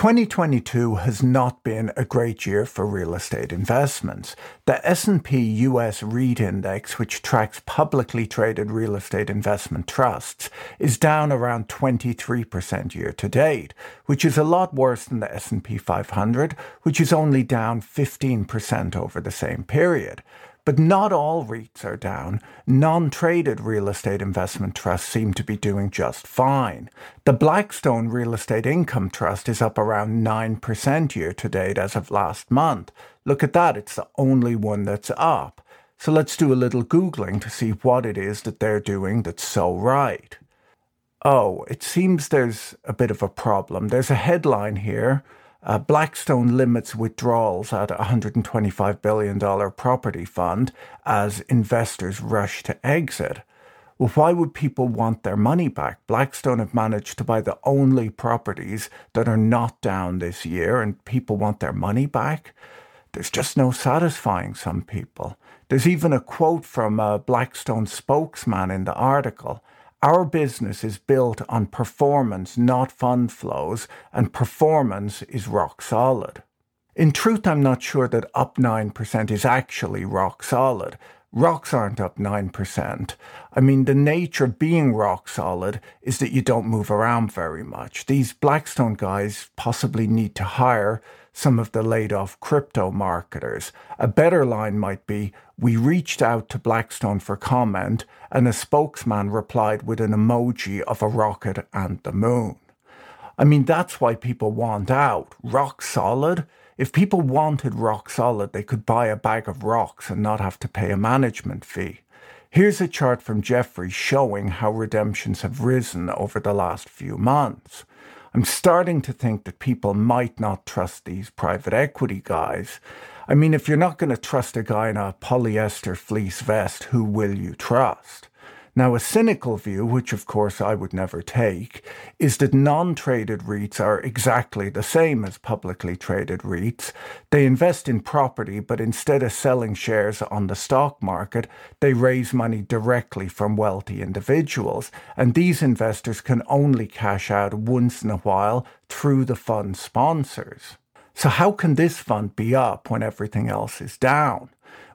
2022 has not been a great year for real estate investments. The S&P US REIT index, which tracks publicly traded real estate investment trusts, is down around 23% year to date, which is a lot worse than the S&P 500, which is only down 15% over the same period. But not all REITs are down. Non traded real estate investment trusts seem to be doing just fine. The Blackstone Real Estate Income Trust is up around 9% year to date as of last month. Look at that, it's the only one that's up. So let's do a little Googling to see what it is that they're doing that's so right. Oh, it seems there's a bit of a problem. There's a headline here uh, Blackstone limits withdrawals at a $125 billion property fund as investors rush to exit. Well, why would people want their money back? Blackstone have managed to buy the only properties that are not down this year, and people want their money back. There's just no satisfying some people. There's even a quote from a Blackstone spokesman in the article. Our business is built on performance, not fund flows, and performance is rock solid. In truth, I'm not sure that up 9% is actually rock solid. Rocks aren't up 9%. I mean, the nature of being rock solid is that you don't move around very much. These Blackstone guys possibly need to hire some of the laid off crypto marketers. A better line might be We reached out to Blackstone for comment, and a spokesman replied with an emoji of a rocket and the moon. I mean, that's why people want out. Rock solid? If people wanted rock solid, they could buy a bag of rocks and not have to pay a management fee. Here's a chart from Jefferies showing how redemptions have risen over the last few months. I'm starting to think that people might not trust these private equity guys. I mean, if you're not going to trust a guy in a polyester fleece vest, who will you trust? Now, a cynical view, which of course I would never take, is that non traded REITs are exactly the same as publicly traded REITs. They invest in property, but instead of selling shares on the stock market, they raise money directly from wealthy individuals. And these investors can only cash out once in a while through the fund sponsors. So, how can this fund be up when everything else is down?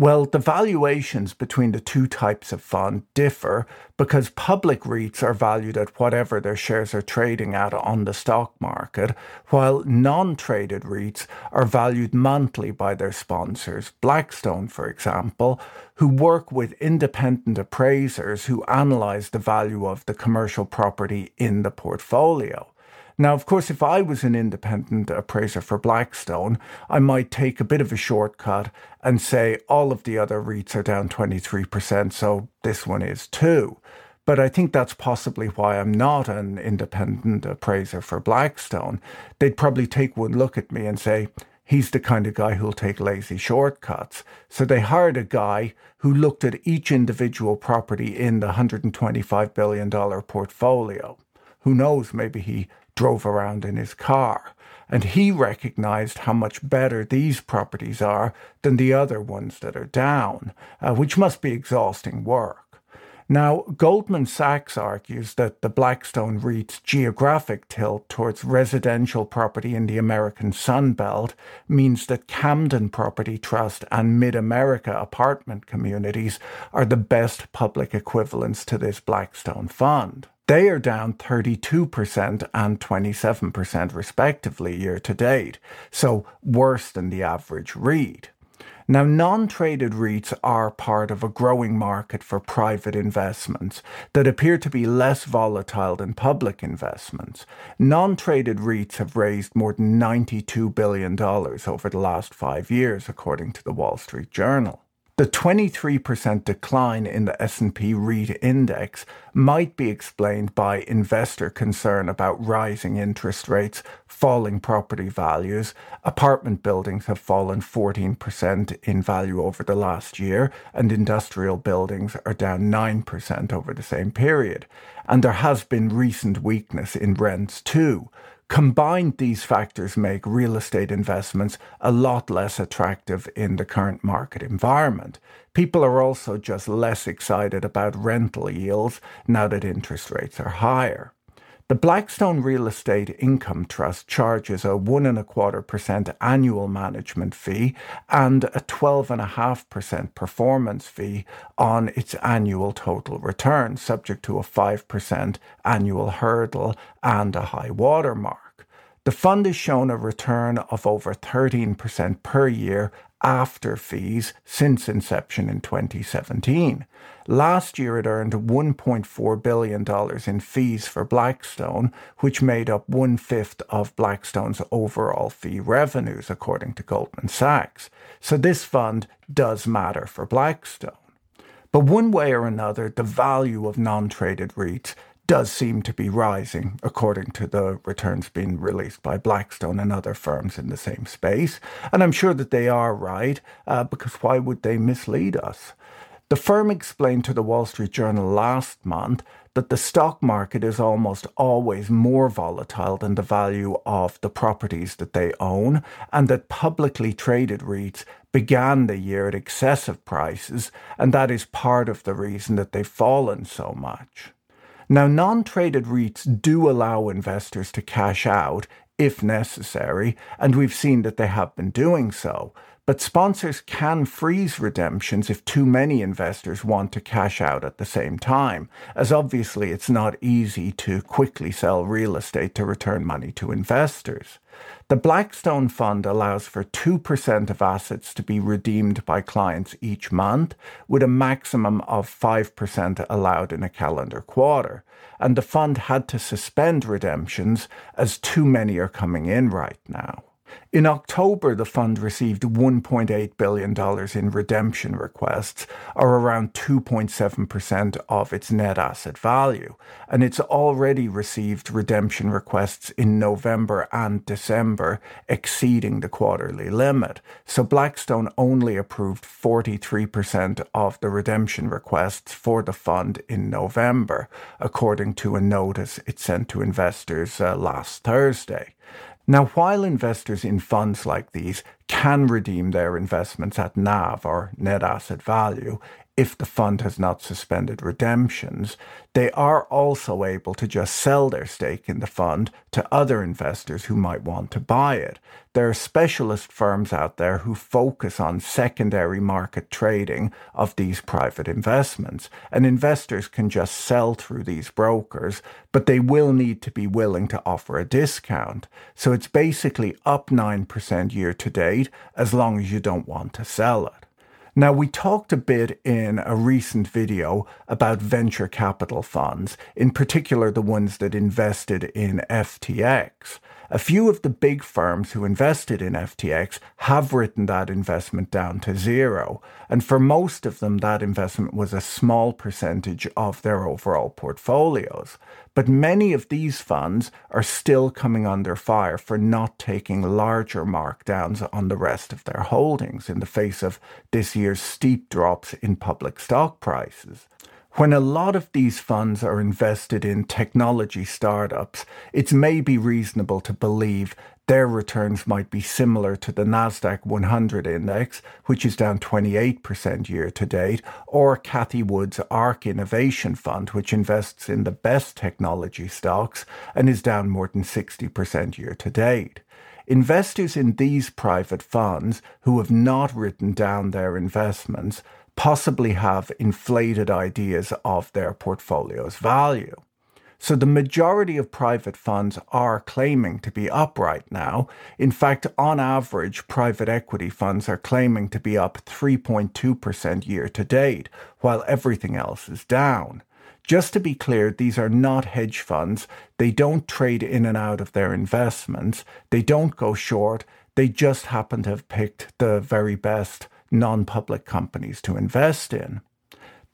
Well, the valuations between the two types of fund differ because public REITs are valued at whatever their shares are trading at on the stock market, while non traded REITs are valued monthly by their sponsors, Blackstone, for example, who work with independent appraisers who analyze the value of the commercial property in the portfolio. Now, of course, if I was an independent appraiser for Blackstone, I might take a bit of a shortcut and say all of the other REITs are down 23%, so this one is too. But I think that's possibly why I'm not an independent appraiser for Blackstone. They'd probably take one look at me and say, he's the kind of guy who'll take lazy shortcuts. So they hired a guy who looked at each individual property in the $125 billion portfolio. Who knows, maybe he drove around in his car. And he recognized how much better these properties are than the other ones that are down, uh, which must be exhausting work. Now, Goldman Sachs argues that the Blackstone REIT's geographic tilt towards residential property in the American Sun Belt means that Camden Property Trust and Mid America apartment communities are the best public equivalents to this Blackstone fund. They are down 32% and 27% respectively year to date, so worse than the average REIT. Now, non traded REITs are part of a growing market for private investments that appear to be less volatile than public investments. Non traded REITs have raised more than $92 billion over the last five years, according to the Wall Street Journal. The 23% decline in the S&P REIT index might be explained by investor concern about rising interest rates, falling property values. Apartment buildings have fallen 14% in value over the last year, and industrial buildings are down 9% over the same period. And there has been recent weakness in rents too. Combined, these factors make real estate investments a lot less attractive in the current market environment. People are also just less excited about rental yields now that interest rates are higher. The Blackstone Real Estate Income Trust charges a one and a quarter percent annual management fee and a 12.5% performance fee on its annual total return, subject to a 5% annual hurdle and a high water mark. The fund has shown a return of over 13% per year after fees since inception in 2017. Last year, it earned $1.4 billion in fees for Blackstone, which made up one fifth of Blackstone's overall fee revenues, according to Goldman Sachs. So this fund does matter for Blackstone. But one way or another, the value of non traded REITs does seem to be rising, according to the returns being released by Blackstone and other firms in the same space. And I'm sure that they are right, uh, because why would they mislead us? The firm explained to the Wall Street Journal last month that the stock market is almost always more volatile than the value of the properties that they own, and that publicly traded REITs began the year at excessive prices, and that is part of the reason that they've fallen so much. Now, non traded REITs do allow investors to cash out if necessary, and we've seen that they have been doing so. But sponsors can freeze redemptions if too many investors want to cash out at the same time, as obviously it's not easy to quickly sell real estate to return money to investors. The Blackstone Fund allows for 2% of assets to be redeemed by clients each month, with a maximum of 5% allowed in a calendar quarter. And the fund had to suspend redemptions as too many are coming in right now. In October, the fund received $1.8 billion in redemption requests, or around 2.7% of its net asset value, and it's already received redemption requests in November and December, exceeding the quarterly limit. So Blackstone only approved 43% of the redemption requests for the fund in November, according to a notice it sent to investors uh, last Thursday. Now, while investors in funds like these can redeem their investments at NAV or net asset value, if the fund has not suspended redemptions, they are also able to just sell their stake in the fund to other investors who might want to buy it. There are specialist firms out there who focus on secondary market trading of these private investments, and investors can just sell through these brokers, but they will need to be willing to offer a discount. So it's basically up 9% year to date as long as you don't want to sell it. Now, we talked a bit in a recent video about venture capital funds, in particular the ones that invested in FTX. A few of the big firms who invested in FTX have written that investment down to zero. And for most of them, that investment was a small percentage of their overall portfolios. But many of these funds are still coming under fire for not taking larger markdowns on the rest of their holdings in the face of this year's steep drops in public stock prices. When a lot of these funds are invested in technology startups, it's maybe reasonable to believe their returns might be similar to the Nasdaq 100 index, which is down 28% year to date, or Cathie Wood's ARK Innovation Fund, which invests in the best technology stocks and is down more than 60% year to date. Investors in these private funds who have not written down their investments possibly have inflated ideas of their portfolio's value. So the majority of private funds are claiming to be up right now. In fact, on average, private equity funds are claiming to be up 3.2% year to date, while everything else is down. Just to be clear, these are not hedge funds. They don't trade in and out of their investments. They don't go short. They just happen to have picked the very best non public companies to invest in.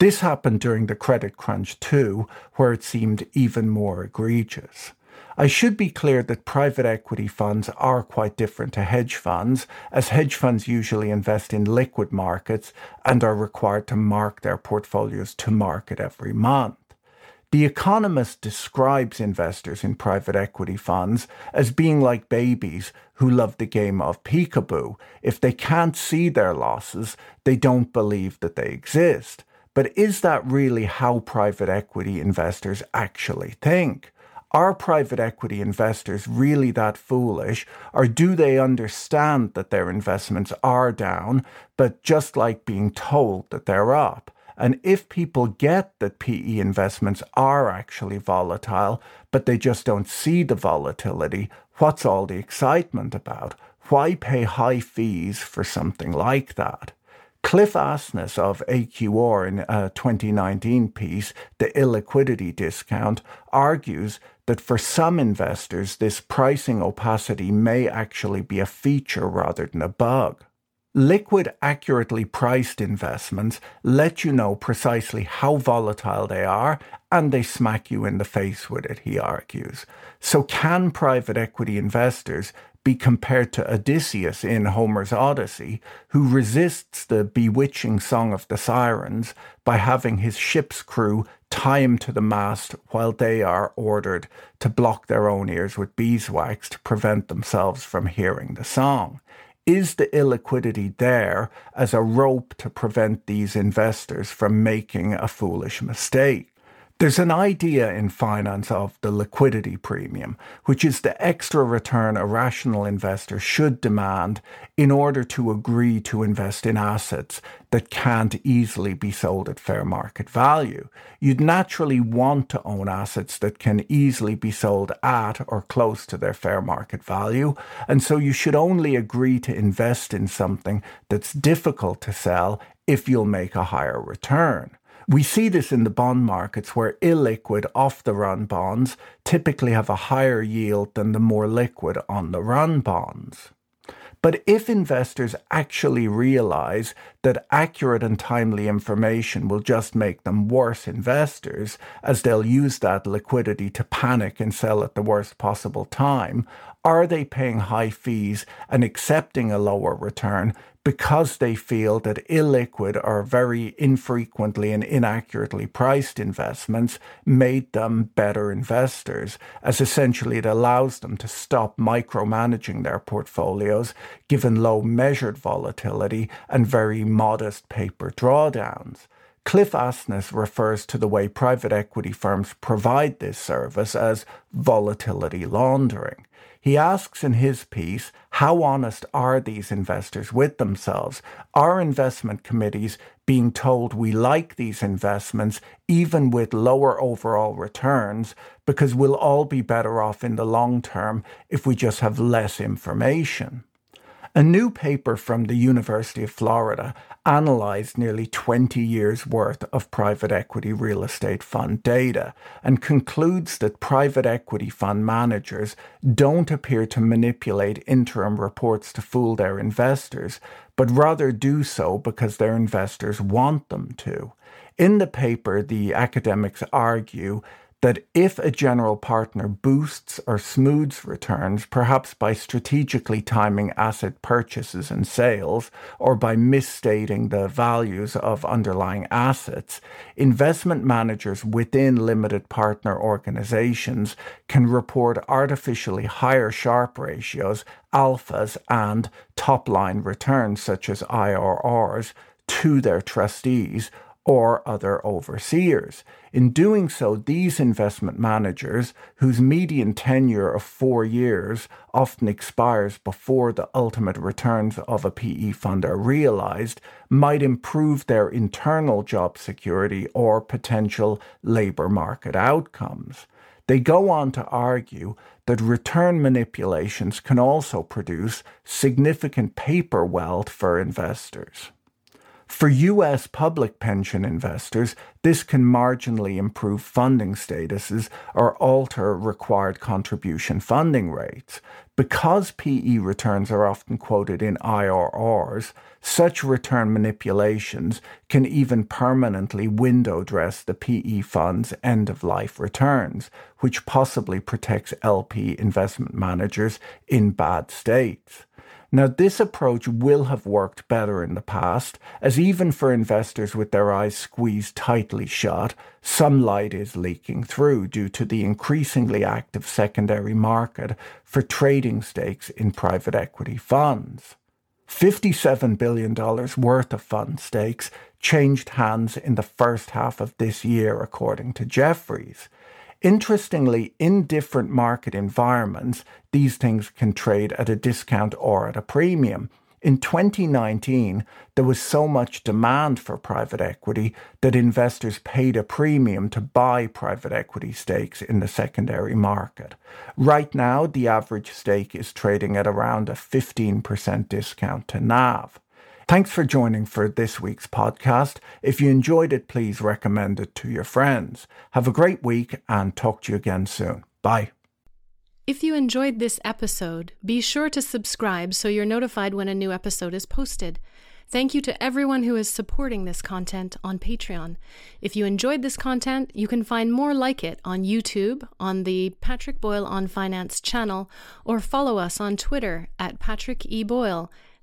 This happened during the credit crunch too, where it seemed even more egregious. I should be clear that private equity funds are quite different to hedge funds, as hedge funds usually invest in liquid markets and are required to mark their portfolios to market every month. The Economist describes investors in private equity funds as being like babies who love the game of peekaboo. If they can't see their losses, they don't believe that they exist. But is that really how private equity investors actually think? Are private equity investors really that foolish, or do they understand that their investments are down, but just like being told that they're up? And if people get that PE investments are actually volatile, but they just don't see the volatility, what's all the excitement about? Why pay high fees for something like that? Cliff Asness of AQR in uh, a 2019 piece, The Illiquidity Discount, argues that for some investors, this pricing opacity may actually be a feature rather than a bug. Liquid, accurately priced investments let you know precisely how volatile they are and they smack you in the face with it, he argues. So, can private equity investors be compared to Odysseus in Homer's Odyssey, who resists the bewitching song of the sirens by having his ship's crew tie him to the mast while they are ordered to block their own ears with beeswax to prevent themselves from hearing the song? Is the illiquidity there as a rope to prevent these investors from making a foolish mistake? There's an idea in finance of the liquidity premium, which is the extra return a rational investor should demand in order to agree to invest in assets that can't easily be sold at fair market value. You'd naturally want to own assets that can easily be sold at or close to their fair market value, and so you should only agree to invest in something that's difficult to sell if you'll make a higher return. We see this in the bond markets where illiquid off the run bonds typically have a higher yield than the more liquid on the run bonds. But if investors actually realize that accurate and timely information will just make them worse investors, as they'll use that liquidity to panic and sell at the worst possible time, are they paying high fees and accepting a lower return because they feel that illiquid or very infrequently and inaccurately priced investments made them better investors, as essentially it allows them to stop micromanaging their portfolios given low measured volatility and very modest paper drawdowns. Cliff Asness refers to the way private equity firms provide this service as volatility laundering. He asks in his piece how honest are these investors with themselves? Are investment committees being told we like these investments even with lower overall returns because we'll all be better off in the long term if we just have less information? A new paper from the University of Florida analyzed nearly 20 years' worth of private equity real estate fund data and concludes that private equity fund managers don't appear to manipulate interim reports to fool their investors, but rather do so because their investors want them to. In the paper, the academics argue that if a general partner boosts or smooths returns, perhaps by strategically timing asset purchases and sales, or by misstating the values of underlying assets, investment managers within limited partner organizations can report artificially higher Sharpe ratios, alphas, and top line returns, such as IRRs, to their trustees or other overseers. In doing so, these investment managers, whose median tenure of four years often expires before the ultimate returns of a PE fund are realized, might improve their internal job security or potential labor market outcomes. They go on to argue that return manipulations can also produce significant paper wealth for investors. For US public pension investors, this can marginally improve funding statuses or alter required contribution funding rates. Because PE returns are often quoted in IRRs, such return manipulations can even permanently window dress the PE fund's end of life returns, which possibly protects LP investment managers in bad states. Now, this approach will have worked better in the past, as even for investors with their eyes squeezed tightly shut, some light is leaking through due to the increasingly active secondary market for trading stakes in private equity funds. $57 billion worth of fund stakes changed hands in the first half of this year, according to Jefferies. Interestingly, in different market environments, these things can trade at a discount or at a premium. In 2019, there was so much demand for private equity that investors paid a premium to buy private equity stakes in the secondary market. Right now, the average stake is trading at around a 15% discount to NAV. Thanks for joining for this week's podcast. If you enjoyed it, please recommend it to your friends. Have a great week and talk to you again soon. Bye. If you enjoyed this episode, be sure to subscribe so you're notified when a new episode is posted. Thank you to everyone who is supporting this content on Patreon. If you enjoyed this content, you can find more like it on YouTube, on the Patrick Boyle on Finance channel, or follow us on Twitter at Patrick E. Boyle.